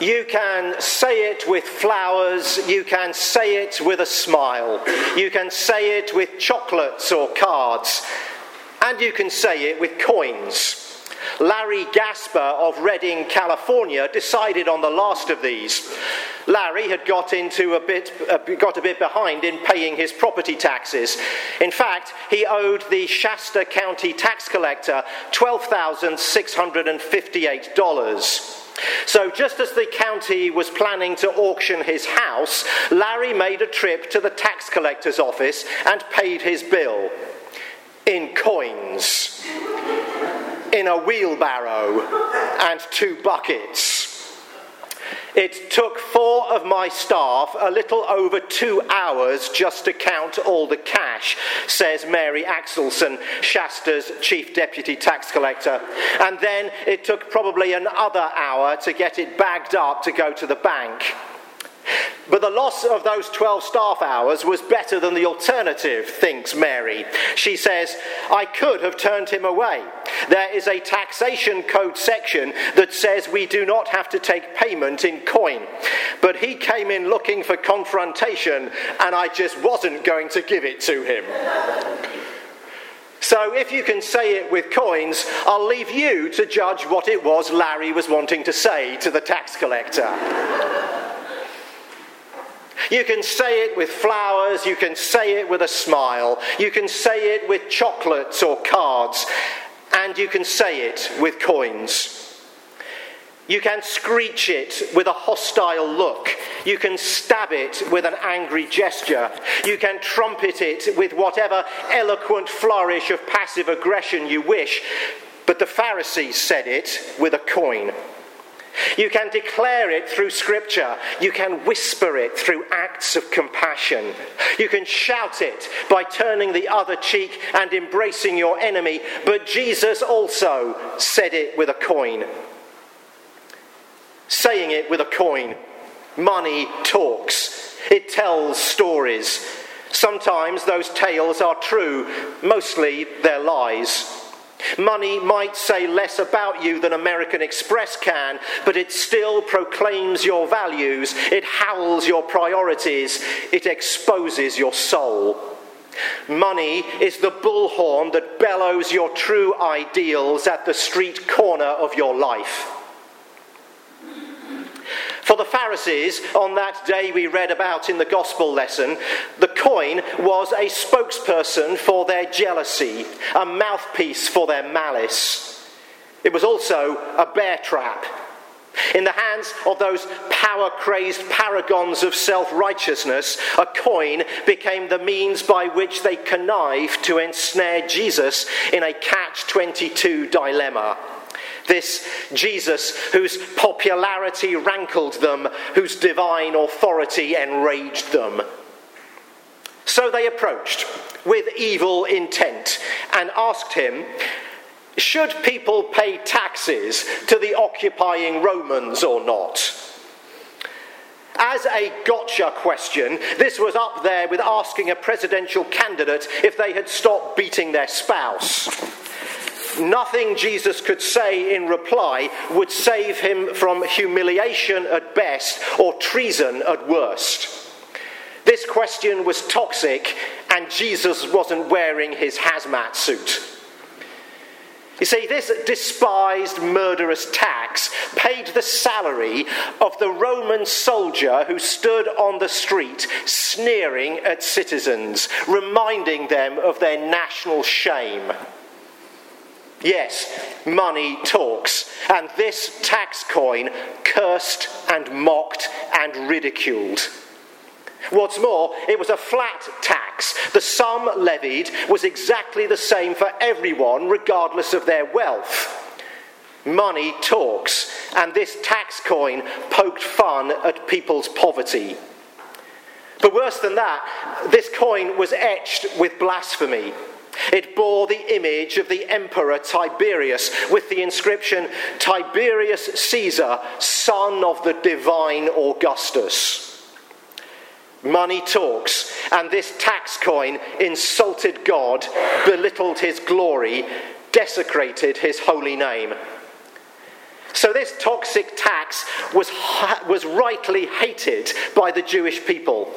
You can say it with flowers, you can say it with a smile, you can say it with chocolates or cards, and you can say it with coins. Larry Gasper of Redding, California, decided on the last of these. Larry had got into a bit, uh, got a bit behind in paying his property taxes. In fact, he owed the Shasta County tax collector $12,658. So, just as the county was planning to auction his house, Larry made a trip to the tax collector's office and paid his bill in coins, in a wheelbarrow, and two buckets. It took four of my staff a little over two hours just to count all the cash, says Mary Axelson, Shasta's chief deputy tax collector. And then it took probably another hour to get it bagged up to go to the bank. But the loss of those 12 staff hours was better than the alternative, thinks Mary. She says, I could have turned him away. There is a taxation code section that says we do not have to take payment in coin. But he came in looking for confrontation, and I just wasn't going to give it to him. So, if you can say it with coins, I'll leave you to judge what it was Larry was wanting to say to the tax collector. You can say it with flowers, you can say it with a smile, you can say it with chocolates or cards, and you can say it with coins. You can screech it with a hostile look. You can stab it with an angry gesture. You can trumpet it with whatever eloquent flourish of passive aggression you wish. But the Pharisees said it with a coin. You can declare it through scripture. You can whisper it through acts of compassion. You can shout it by turning the other cheek and embracing your enemy. But Jesus also said it with a coin. Saying it with a coin. Money talks, it tells stories. Sometimes those tales are true, mostly they're lies. Money might say less about you than American Express can, but it still proclaims your values, it howls your priorities, it exposes your soul. Money is the bullhorn that bellows your true ideals at the street corner of your life. Pharisees, on that day we read about in the gospel lesson, the coin was a spokesperson for their jealousy, a mouthpiece for their malice. It was also a bear trap. In the hands of those power crazed paragons of self righteousness, a coin became the means by which they connived to ensnare Jesus in a catch 22 dilemma. This Jesus whose popularity rankled them, whose divine authority enraged them. So they approached with evil intent and asked him, Should people pay taxes to the occupying Romans or not? As a gotcha question, this was up there with asking a presidential candidate if they had stopped beating their spouse. Nothing Jesus could say in reply would save him from humiliation at best or treason at worst. This question was toxic, and Jesus wasn't wearing his hazmat suit. You see, this despised murderous tax paid the salary of the Roman soldier who stood on the street sneering at citizens, reminding them of their national shame. Yes, money talks. And this tax coin cursed and mocked and ridiculed. What's more, it was a flat tax. The sum levied was exactly the same for everyone, regardless of their wealth. Money talks, and this tax coin poked fun at people's poverty. But worse than that, this coin was etched with blasphemy. It bore the image of the emperor Tiberius with the inscription Tiberius Caesar, son of the divine Augustus. Money talks, and this tax coin insulted God, belittled his glory, desecrated his holy name. So, this toxic tax was, was rightly hated by the Jewish people.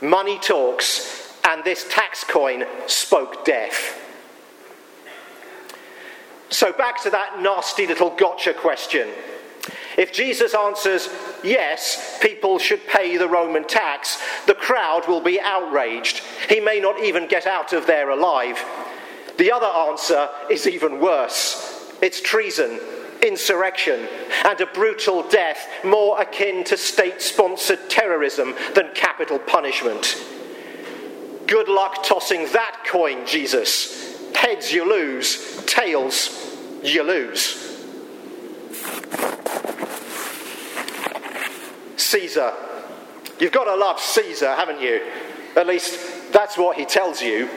Money talks, and this tax coin spoke death. So, back to that nasty little gotcha question. If Jesus answers, yes, people should pay the Roman tax, the crowd will be outraged. He may not even get out of there alive. The other answer is even worse it's treason, insurrection, and a brutal death more akin to state sponsored terrorism than capital punishment. Good luck tossing that coin, Jesus. Heads you lose, tails you lose. Caesar. You've got to love Caesar, haven't you? At least that's what he tells you.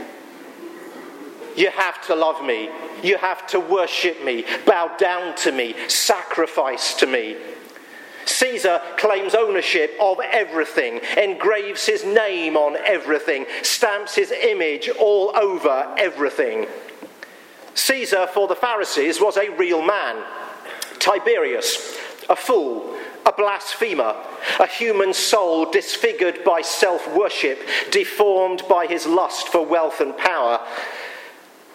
You have to love me. You have to worship me, bow down to me, sacrifice to me. Caesar claims ownership of everything, engraves his name on everything, stamps his image all over everything. Caesar, for the Pharisees, was a real man. Tiberius, a fool, a blasphemer, a human soul disfigured by self worship, deformed by his lust for wealth and power.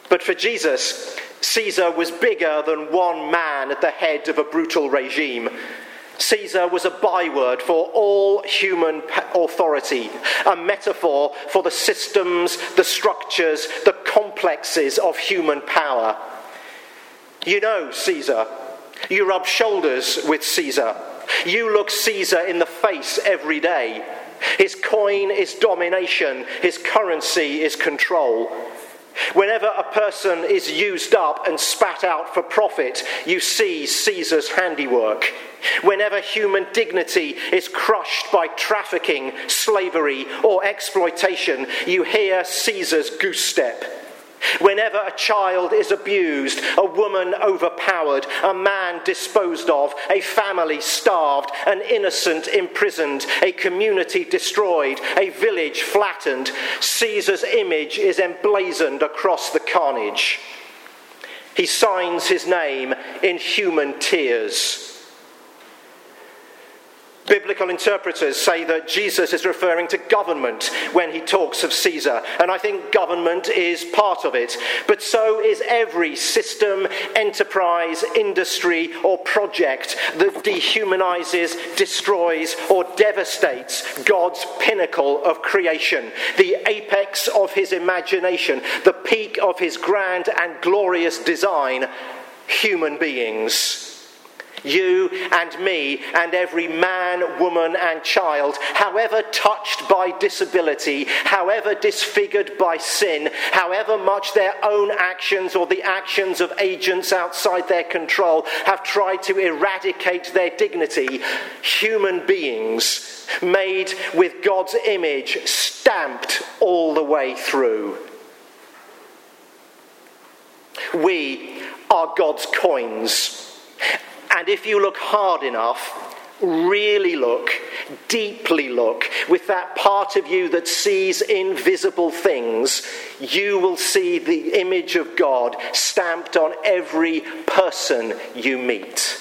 But for Jesus, Caesar was bigger than one man at the head of a brutal regime. Caesar was a byword for all human authority, a metaphor for the systems, the structures, the complexes of human power. You know Caesar. You rub shoulders with Caesar. You look Caesar in the face every day. His coin is domination, his currency is control. Whenever a person is used up and spat out for profit, you see Caesar's handiwork. Whenever human dignity is crushed by trafficking, slavery, or exploitation, you hear Caesar's goose step. Whenever a child is abused, a woman overpowered, a man disposed of, a family starved, an innocent imprisoned, a community destroyed, a village flattened, Caesar's image is emblazoned across the carnage. He signs his name in human tears. Biblical interpreters say that Jesus is referring to government when he talks of Caesar, and I think government is part of it. But so is every system, enterprise, industry, or project that dehumanizes, destroys, or devastates God's pinnacle of creation, the apex of his imagination, the peak of his grand and glorious design human beings. You and me and every man, woman, and child, however touched by disability, however disfigured by sin, however much their own actions or the actions of agents outside their control have tried to eradicate their dignity, human beings made with God's image stamped all the way through. We are God's coins and if you look hard enough, really look, deeply look, with that part of you that sees invisible things, you will see the image of God stamped on every person you meet.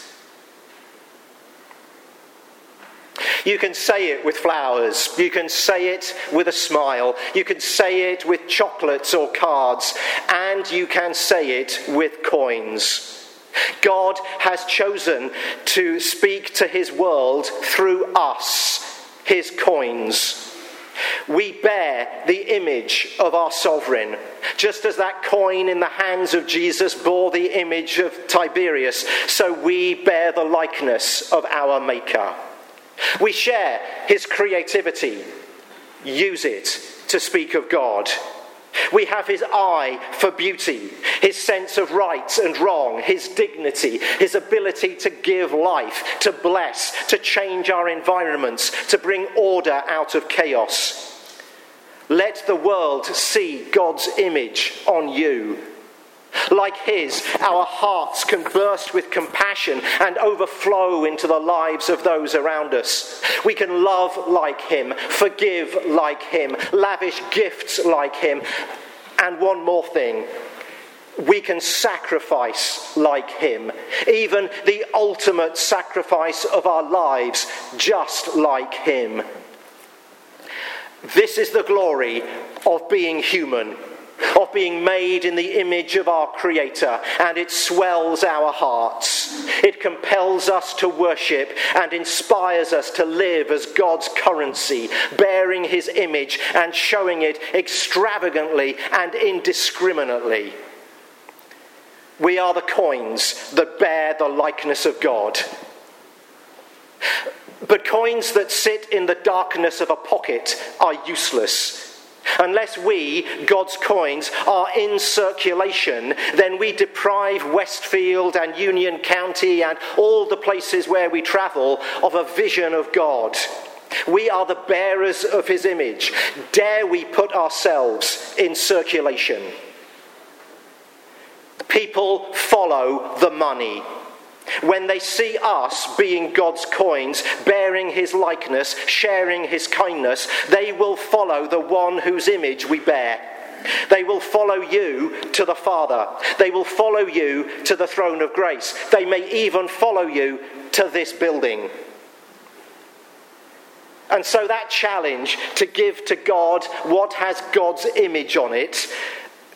You can say it with flowers. You can say it with a smile. You can say it with chocolates or cards. And you can say it with coins. God has chosen to speak to his world through us, his coins. We bear the image of our sovereign, just as that coin in the hands of Jesus bore the image of Tiberius, so we bear the likeness of our Maker. We share his creativity, use it to speak of God. We have his eye for beauty, his sense of right and wrong, his dignity, his ability to give life, to bless, to change our environments, to bring order out of chaos. Let the world see God's image on you. Like his, our hearts can burst with compassion and overflow into the lives of those around us. We can love like him, forgive like him, lavish gifts like him. And one more thing we can sacrifice like him, even the ultimate sacrifice of our lives, just like him. This is the glory of being human, of being made in the image of our Creator, and it swells our hearts. It compels us to worship and inspires us to live as God's currency, bearing His image and showing it extravagantly and indiscriminately. We are the coins that bear the likeness of God. But coins that sit in the darkness of a pocket are useless. Unless we, God's coins, are in circulation, then we deprive Westfield and Union County and all the places where we travel of a vision of God. We are the bearers of his image. Dare we put ourselves in circulation? People follow the money. When they see us being God's coins, bearing his likeness, sharing his kindness, they will follow the one whose image we bear. They will follow you to the Father. They will follow you to the throne of grace. They may even follow you to this building. And so, that challenge to give to God what has God's image on it,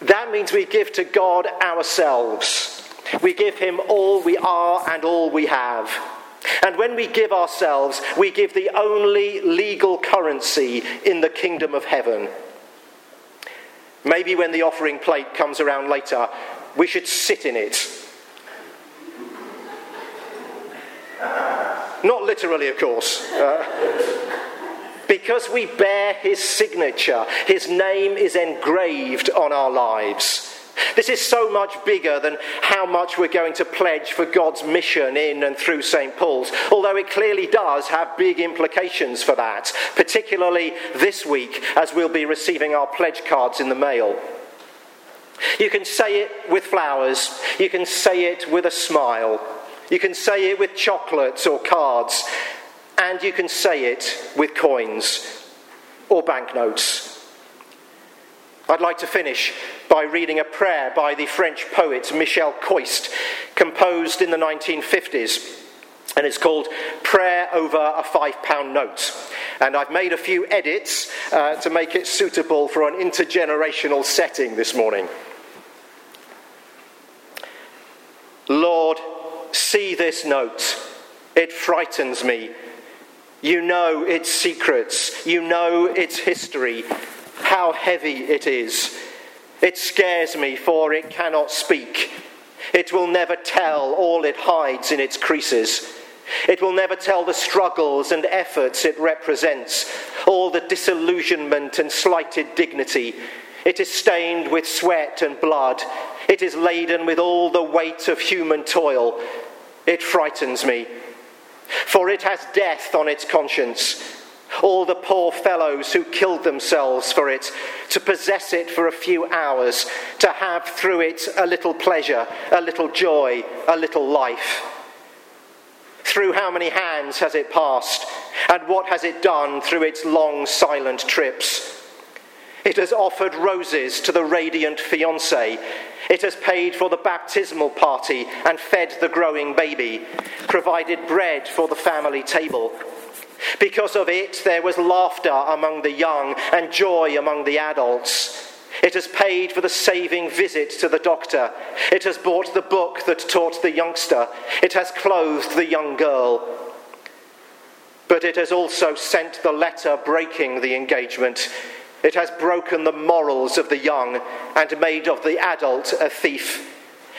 that means we give to God ourselves. We give him all we are and all we have. And when we give ourselves, we give the only legal currency in the kingdom of heaven. Maybe when the offering plate comes around later, we should sit in it. Not literally, of course. Uh, because we bear his signature, his name is engraved on our lives. This is so much bigger than how much we're going to pledge for God's mission in and through St. Paul's, although it clearly does have big implications for that, particularly this week as we'll be receiving our pledge cards in the mail. You can say it with flowers, you can say it with a smile, you can say it with chocolates or cards, and you can say it with coins or banknotes. I'd like to finish by reading a prayer by the French poet Michel Quoist, composed in the 1950s. And it's called Prayer Over a Five Pound Note. And I've made a few edits uh, to make it suitable for an intergenerational setting this morning. Lord, see this note. It frightens me. You know its secrets, you know its history, how heavy it is. It scares me, for it cannot speak. It will never tell all it hides in its creases. It will never tell the struggles and efforts it represents, all the disillusionment and slighted dignity. It is stained with sweat and blood. It is laden with all the weight of human toil. It frightens me, for it has death on its conscience all the poor fellows who killed themselves for it, to possess it for a few hours, to have through it a little pleasure, a little joy, a little life. Through how many hands has it passed, and what has it done through its long silent trips? It has offered roses to the radiant fiancé. It has paid for the baptismal party and fed the growing baby, provided bread for the family table because of it, there was laughter among the young and joy among the adults. It has paid for the saving visit to the doctor. It has bought the book that taught the youngster. It has clothed the young girl. But it has also sent the letter breaking the engagement. It has broken the morals of the young and made of the adult a thief.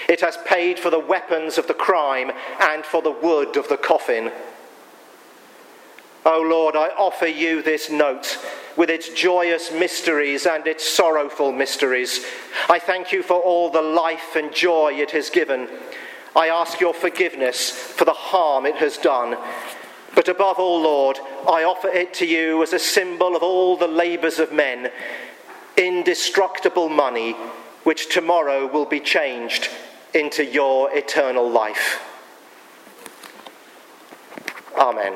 It has paid for the weapons of the crime and for the wood of the coffin. O oh Lord, I offer you this note with its joyous mysteries and its sorrowful mysteries. I thank you for all the life and joy it has given. I ask your forgiveness for the harm it has done. But above all, Lord, I offer it to you as a symbol of all the labours of men, indestructible money, which tomorrow will be changed into your eternal life. Amen.